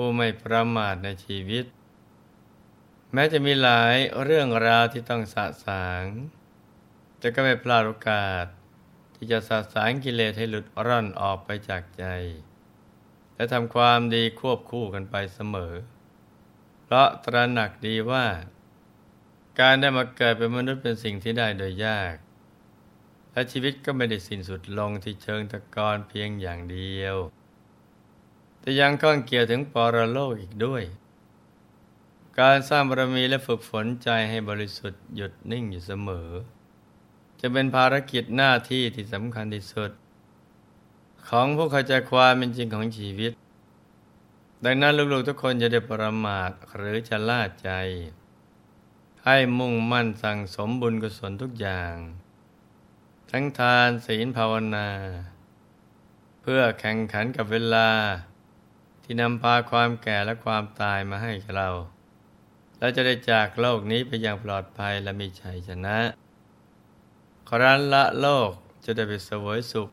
ผู้ไม่ประมาทในชีวิต แม้จะมีหลายเรื่องราวที่ต้องสะสาง แต่ก็ไม่พลาดโอกาส ที่จะสะสางกิเลสให้หลุดร่อนออกไปจากใจ และทำความดีควบคู่กันไปเสมอ เพราะตระหนักดีว่า การได้มาเกิดเป็นมนุษย์เป็นสิ่งที่ได้โดยยากและชีวิตก็ไม่ได้สิ้นสุดลงที่เชิงตะกอนเพียงอย่างเดียว แต่ยังข้องเกี่ยวถึงปรโลกอีกด้วย การสร้างบารมีและฝึกฝนใจให้บริสุทธิ์หยุดนิ่งอยู่เสมอ จะเป็นภารกิจหน้าที่ที่สำคัญที่สุด ของผู้เข้าใจความเป็นจริงของชีวิต ดังนั้นลูกๆทุกคนจะได้ประมาทหรือจะล่าใจ ให้มุ่งมั่นสั่งสมบุญกุศลทุกอย่าง ทั้งทานศีลภาวนา เพื่อแข่งขันกับเวลา ที่นำพาความแก่และความตายมาให้เราและจะได้จากโลกนี้ไปอย่างปลอดภัยและมีชัยชนะครั้นละโลกจะได้ไปสวยสุข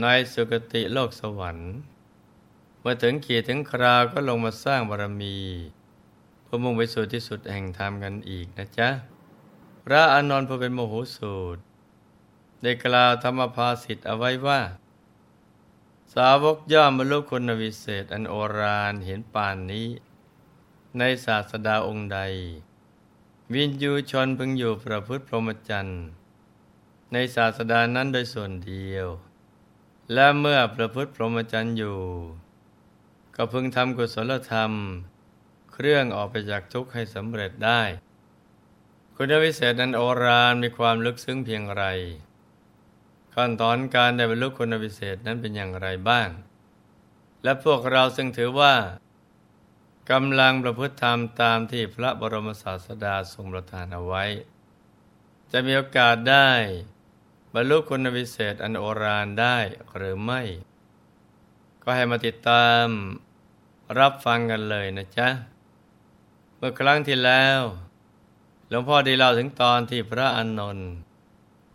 ในสุคติโลกสวรรค์ เมื่อถึงขีดถึงคราวก็ลงมาสร้างบารมีเพื่อมุ่งไปสู่ที่สุดแห่งธรรมกันอีกนะจ๊ะ พระอนนท์ผู้เป็นโมโหสูตร ได้กล่าวธรรมภาสิทธ์เอาไว้ว่า สาวกย่อมบรรลุคุณวิเศษ อันโอรานเห็นป่านนี้ ในศาสดาองค์ใด วินยูชนพึงอยู่ประพฤติพรหมจรรย์ ในศาสดานั้นโดยส่วนเดียว และเมื่อประพฤติพรหมจรรย์อยู่ ก็พึงทำกุศลธรรม เครื่องออกไปจากทุกข์ให้สำเร็จได้ คุณวิเศษนั้นโอรานมีความลึกซึ้งเพียงไร ขั้นตอนการได้บรรลุคุณวิเศษนั้นเป็นอย่างไรบ้าง และพวกเราซึ่งถือว่ากำลังประพฤติธรรมตามที่พระบรมศาสดาทรงประทานเอาไว้ จะมีโอกาสได้บรรลุคุณวิเศษอันโอรานได้หรือไม่ ก็ให้มาติดตามรับฟังกันเลยนะจ๊ะ เมื่อครั้งที่แล้ว หลวงพ่อได้เล่าถึงตอนที่พระอานนท์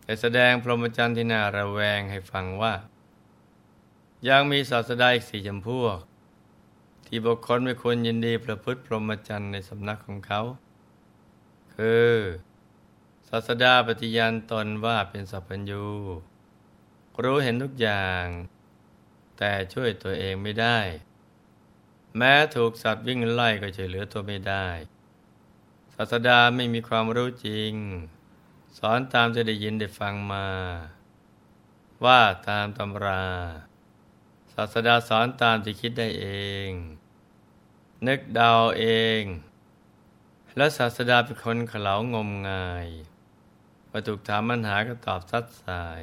ได้แสดงพรหมจรรย์ที่น่าระแวงให้ฟังว่า ยังมีศาสดาอีกสี่จำพวก ที่บุคคลไม่ควรยินดีประพฤติพรหมจรรย์ในสำนักของเขา คือศาสดาปฏิญาณตนว่าเป็นสัพพัญญู รู้เห็นทุกอย่าง แต่ช่วยตัวเองไม่ได้ แม้ถูกสัตว์วิ่งไล่ก็ช่วยเหลือตัวไม่ได้ ศาสดาไม่มีความรู้จริง สอนตามที่ได้ยินได้ฟังมา ว่าตามตำรา ศาสดาสอนตามที่คิดได้เอง นึกเดาเอง และศาสดาเป็นคนเขลางมงายมาถูกถามปัญหาก็ตอบซัดสาย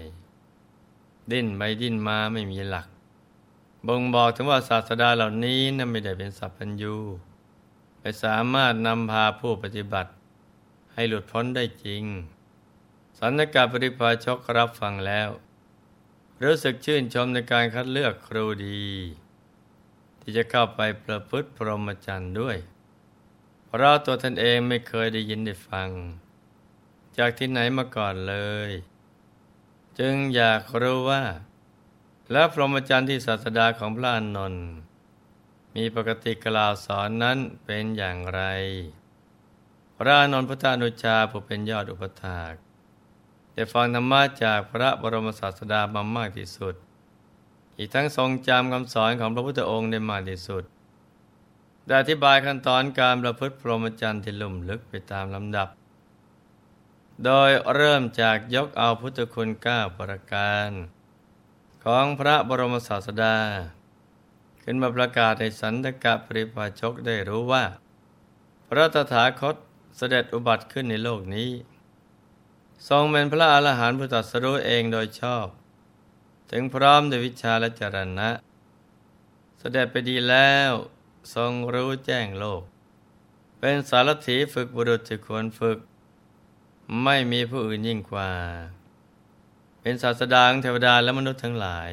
ดิ้นไปดิ้นมาไม่มีหลัก บ่งบอกถึงว่าศาสดาเหล่านี้นั้นไม่ได้เป็นสัพพัญญูไม่สามารถนำพาผู้ปฏิบัติให้หลุดพ้นได้จริง สันนกาปริพาชกรับฟังแล้ว รู้สึกชื่นชมในการคัดเลือกครูดี ที่จะเข้าไปประพฤติพรหมจรรย์ด้วย เพราะตัวท่านเองไม่เคยได้ยินได้ฟัง จากที่ไหนมาก่อนเลย จึงอยากรู้ว่า และพรหมจรรย์ที่ศาสดาของพระอานนท์มีปกติกล่าวสอนนั้นเป็นอย่างไร พระอนนท์พุทธานุชาผู้เป็นยอดอุปถาก ได้ฟังธรรมะจากพระบรมศาสดามามากที่สุด อีกทั้งทรงจำคำสอนของพระพุทธองค์ได้มากที่สุด ได้อธิบายขั้นตอนการประพฤติพรหมจรรย์ที่ลุ่มลึกไปตามลำดับ โดยเริ่มจากยกเอาพุทธคุณก้าประการ ของพระบรมศาสดา ขึ้นมาประกาศให้สันตกะปริภาชกได้รู้ว่า พระตถาคตเสด็จอุบัติขึ้นในโลกนี้ ทรงเป็นพระอรหันต์ผู้ตรัสรู้เองโดยชอบ ถึงพร้อมด้วยวิชาและจรณะ เสด็จไปดีแล้วทรงรู้แจ้งโลก เป็นสารถีฝึกบุรุษที่ควรฝึก ไม่มีผู้อื่นยิ่งกว่า เป็นศาสดาของเทวดาและมนุษย์ทั้งหลาย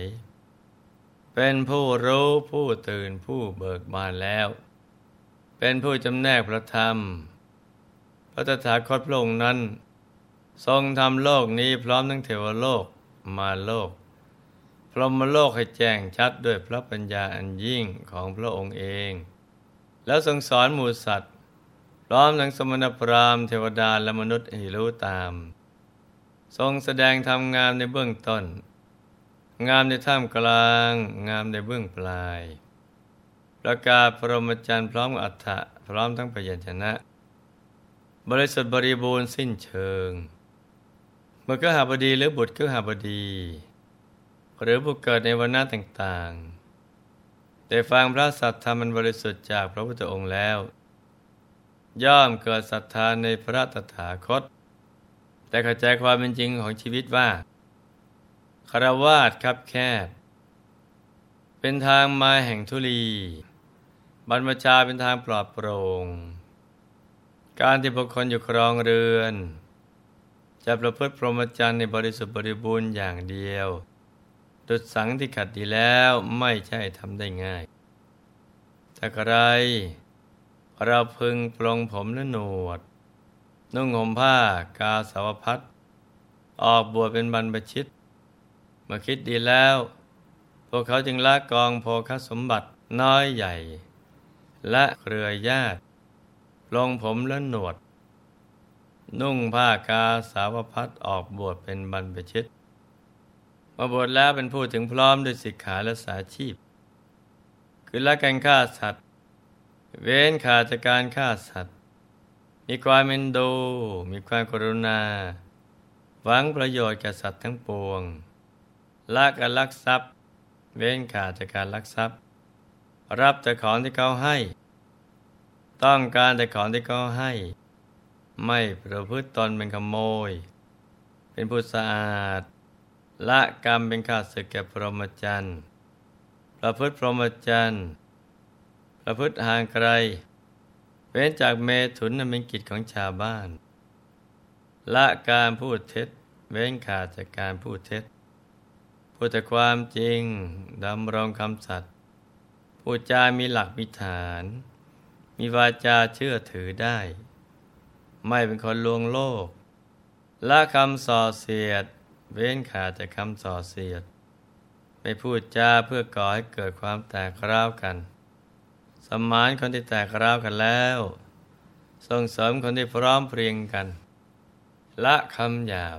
เป็นผู้รู้ผู้ตื่นผู้เบิกบานแล้ว เป็นผู้จำแนกพระธรรม พระตถาคตพระองค์นั้น ทรงทำโลกนี้พร้อมทั้งเทวโลกมาโลก พรหมโลกให้แจ้งชัดด้วยพระปัญญาอันยิ่งของพระองค์เอง แล้วทรงสอนหมูสัตว์ พร้อมทั้งสมณพราหมณ์เทวดาและมนุษย์ให้รู้ตาม ทรงแสดงทำงานในเบื้องต้น งามในท่ามกลาง งามในเบื้องปลาย ประกาศพรหมจรรย์พร้อมอัฏฐะพร้อมทั้งพยัญชนะ บริสุทธิ์บริบูรณ์สิ้นเชิง เมื่อก็หาบดีหรือบุตรก็หาบดี หรือผู้เกิดในวันหน้าต่างๆ แต่ฟังพระสัทธรรมันบริสุทธิ์จากพระพุทธองค์แล้ว ย่อมเกิดศรัทธาในพระตถาคต แต่เข้าใจความเป็นจริงของชีวิตว่าคารวาสคับแคบ เป็นทางมาแห่งทุลีบรรพชาเป็นทางปลอดโปร่ง การที่บุคคลอยู่ครองเรือน จะประพฤติพรหมจรรย์ในบริสุทธิ์บริบูรณ์อย่างเดียวดุดสังที่ขัดดีแล้วไม่ใช่ทำได้ง่ายแต่ใครเราพึงปลงผมและหนวด นุ่งห่มผ้ากาสาวพัดออกบวชเป็นบรรพชิตเมื่อคิดดีแล้ว พวกเขาจึงละกองโภคสมบัติน้อยใหญ่ และเครือญาติ ลงผมและหนวด นุ่งผ้ากาสาวพัดออกบวชเป็นบรรพชิตมาบวชแล้วเป็นผู้ถึงพร้อมด้วยสิกขาและสาชีพ คือละการฆ่าสัตว์ เว้นขาดจากการฆ่าสัตว์ มีความเมนดูมีความกรุณา หวังประโยชน์แก่สัตว์ทั้งปวงละการลักทรัพย์ เว้นขาดจากการลักทรัพย์ รับแต่ของที่เขาให้ ต้องการแต่ของที่เขาให้ ไม่ประพฤติตนเป็นขโมย เป็นผู้สะอาด ละกรรมเป็นข้าศึกแก่พรหมจรรย์ประพฤติพรหมจรรย์ประพฤติห่างไกล เว้นจากเมถุนนั้นเป็นกิจของชาวบ้าน ละการพูดเท็จ เว้นขาดจากการพูดเท็จ พูดแต่ความจริงดำรงคำสัตย์พูดจามีหลักมีฐาน มีวาจาเชื่อถือได้ ไม่เป็นคนลวงโลก ละคำส่อเสียด เว้นขาดจากคำส่อเสียด ไม่พูดจาเพื่อก่อให้เกิดความแตกร้าวกัน สมานคนที่แตกร้าวกันแล้ว ส่งเสริมคนที่พร้อมเพรียงกัน ละคำหยาบ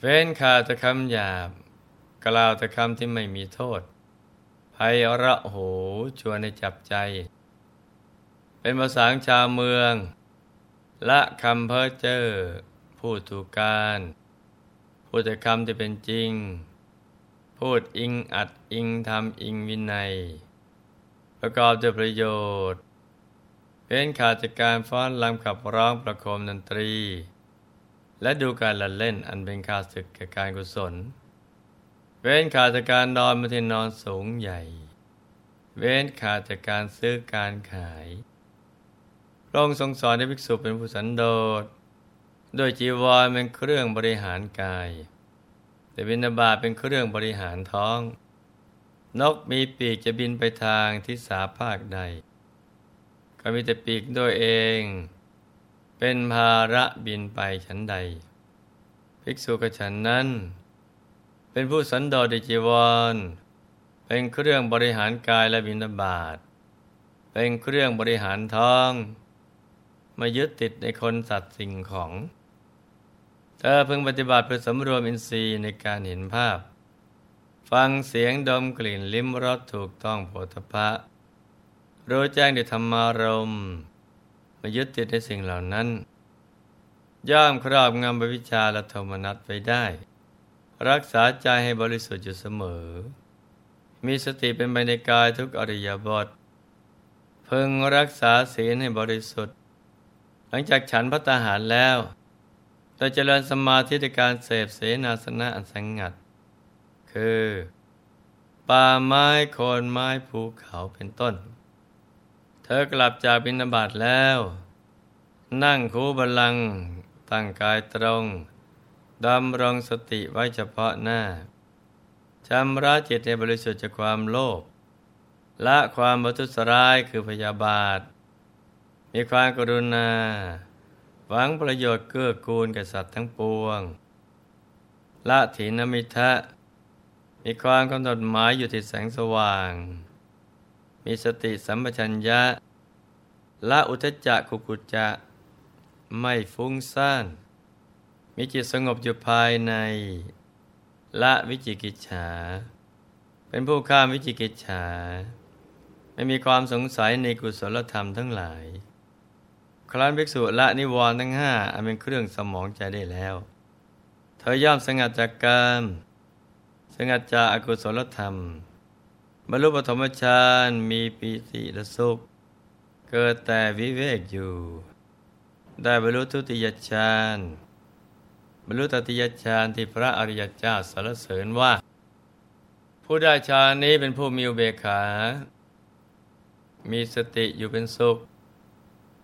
เว้นขาดแต่คำหยาบ กล่าวแต่คำที่ไม่มีโทษไพเราะหูชวนในจับใจ เป็นภาษาชาวเมือง ละคำเพ้อเจ้อพูดถูกการ พูดแต่คำที่เป็นจริง พูดอิงอัดอิงทำอิงวินัย ประกอบด้วยประโยชน์เป็นขาดจากการฟ้อนรำขับร้องประโคมดนตรี และดูการละเล่นอันเป็นขาศึกแก่การกุศล เว้นขาดจากการนอนมาที่นอนสูงใหญ่ เว้นขาดจากการซื้อการขาย พระองค์ทรงสอนให้ภิกษุเป็นผู้สันโดษโดยจีวรเป็นเครื่องบริหารกาย แต่วินาบาเป็นเครื่องบริหารท้อง นกมีปีกจะบินไปทางทิศสาภาคใด ก็มีแต่ปีกด้วยเอง เป็นภาระบินไปฉันใด ภิกษุกับฉันนั้น เป็นผู้สันโดษในจีวร เป็นเครื่องบริหารกายและบินาบาตเป็นเครื่องบริหารท้อง มายึดติดในคนสัตว์สิ่งของ เธอพึงปฏิบัติเพื่อสำรวมอินทรีย์ในการเห็นภาพ ฟังเสียงดมกลิ่นลิ้มรสถูกต้องโผฏฐะรู้แจ้งด้วยธรรมารมม่ยึดติดในสิ่งเหล่านั้น ย่อมครอบงำบวิชาและธรรมนัตไปได้ รักษาใจให้บริสุทธิ์อยู่เสมอ มีสติเป็นไปในกายทุกอริยบทพึงรักษาศีลให้บริสุทธิ์ หลังจากฉันพระตาหารแล้วเราเจริญสมาธิในการเสพเสนาสนะอันสงัด คือป่าไม้โคนไม้ภูเขาเป็นต้น เธอกลับจากบินาบาตแล้ว นั่งคูบาลังตั้งกายตรงดำรงสติไว้เฉพาะหน้าชำระจิตในบริสุทธิ์จากความโลภละความบทุสร้ายคือพยาบาท มีความกรุณา หวังประโยชน์เกื้อกูลแก่สัตว์ทั้งปวง ละถีนมิทะ มีความกำหนดหมายอยู่ที่แสงสว่าง มีสติสัมปชัญญะ ละอุทจจะกุกุจจะ ไม่ฟุ้งซ่าน มีจิตสงบอยู่ภายใน ละวิจิกิจฉา เป็นผู้ข้ามวิจิกิจฉา ไม่มีความสงสัยในกุศลธรรมทั้งหลาย ครั้นภิกษุละนิวรณ์ทั้งห้าอันเป็นเครื่องสมองใจได้แล้ว เธอย่อมสงัดจากกามสงัดจากอากุศลธรรม บรรลุปฐมฌานมีปีติและสุข เกิดแต่วิเวกอยู่ ได้บรรลุทุติยฌานบรรลุตติยฌานที่พระอริยเจ้าสรรเสริญว่า ผู้ได้ฌานนี้เป็นผู้มีอุเบกขา มีสติอยู่เป็นสุข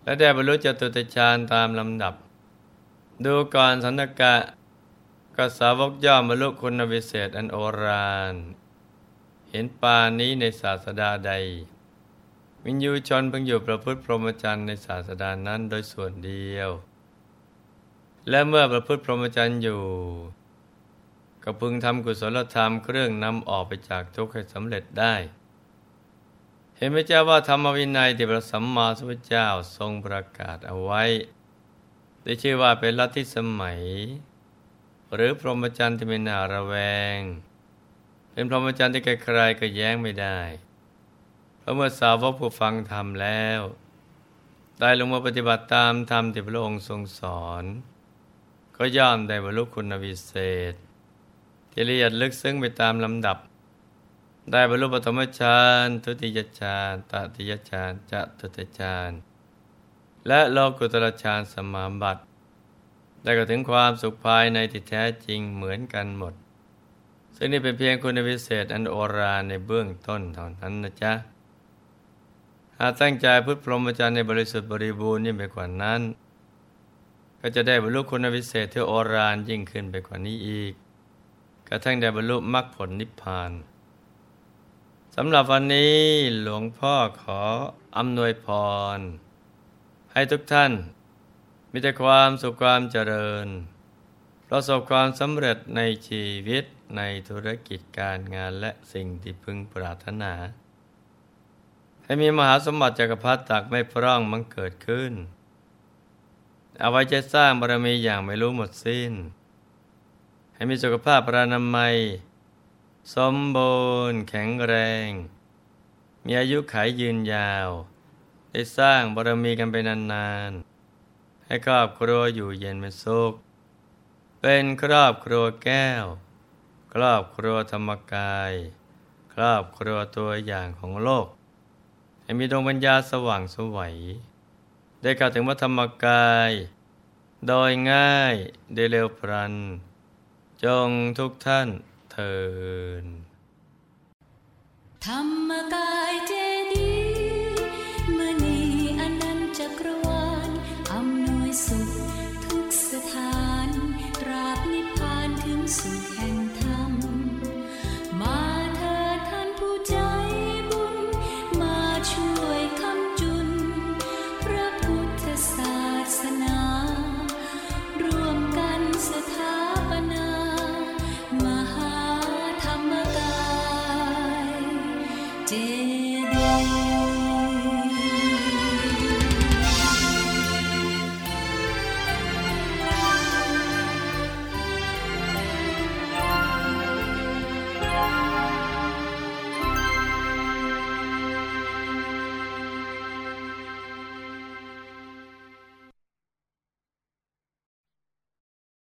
และได้บรรลุจตุตฌานตามลำดับ ดูก่อนสันกะก็สาวกย่อมบรรลุคุณวิเศษอันโอฬารเห็นปานนี้ในศาสดาใด วินยูชนเพิ่งอยู่ประพฤติพรหมจรรย์ในศาสดานั้นโดยส่วนเดียว และเมื่อประพฤติพรหมจรรย์อยู่ ก็พึงทำกุศลธรรมเครื่องนำออกไปจากทุกข์ให้สำเร็จได้ เห็นไหมเจ้าว่าธรรมวินัยที่พระสัมมาสัมพุทธเจ้าทรงประกาศเอาไว้ ได้ชื่อว่าเป็นลัทธิสมัย หรือพรหมจรรย์ที่ไม่น่าระแวง เป็นพรหมจรรย์ที่ใครๆก็แย้งไม่ได้ เพราะเมื่อสาวกผู้ฟังธรรมแล้ว ได้ลงมาปฏิบัติตามธรรมที่พระองค์ทรงสอน ก็ย่อมได้บรรลุคุณวิเศษ ที่ละเอียดลึกซึ้งไปตามลำดับ ได้บรรลุปฐมฌานทุติยฌานตติยฌานจตุตฌานและโลกุตรฌานสมาบัติ ได้ก็ถึงความสุขภายในที่แท้จริงเหมือนกันหมด ซึ่งนี่เป็นเพียงคุณวิเศษอันโอราในเบื้องต้นเท่านั้นนะจ๊ะ หากตั้งใจพุทธพรหมจรรย์ในบริสุทธิ์บริบูรณ์ยิ่งไปกว่านั้น ก็จะได้บรรลุคุณวิเศษที่โอรานยิ่งขึ้นไปกว่านี้อีก กระทั่งได้บรรลุมรรคผลนิพพาน สำหรับวันนี้หลวงพ่อขออำนวยพร ให้ทุกท่าน มีแต่ความสุขความเจริญ ประสบความสำเร็จในชีวิตในธุรกิจการงานและสิ่งที่พึงปรารถนา ให้มีมหาสมบัติจักรพรรดิตักไม่พร่องมันเกิดขึ้น เอาไว้ใจะสร้างบารมีอย่างไม่รู้หมดสิ้น ให้มีสุขภาพปรานามัย สมบูรณ์แข็งแรง มีอายุขัยยืนยาว ได้สร้างบารมีกันไปนานๆ ให้ครอบครัวอยู่เย็นเป็นสุข เป็นครอบครัวแก้ว ครอบครัวธรรมกาย ครอบครัวตัวอย่างของโลก ให้มีดวงปัญญาสว่างสวัย ได้กล่าวถึงวัธรรมกาย โดยง่ายได้เร็วพลัน จงทุกท่าน เทินธรรมกาย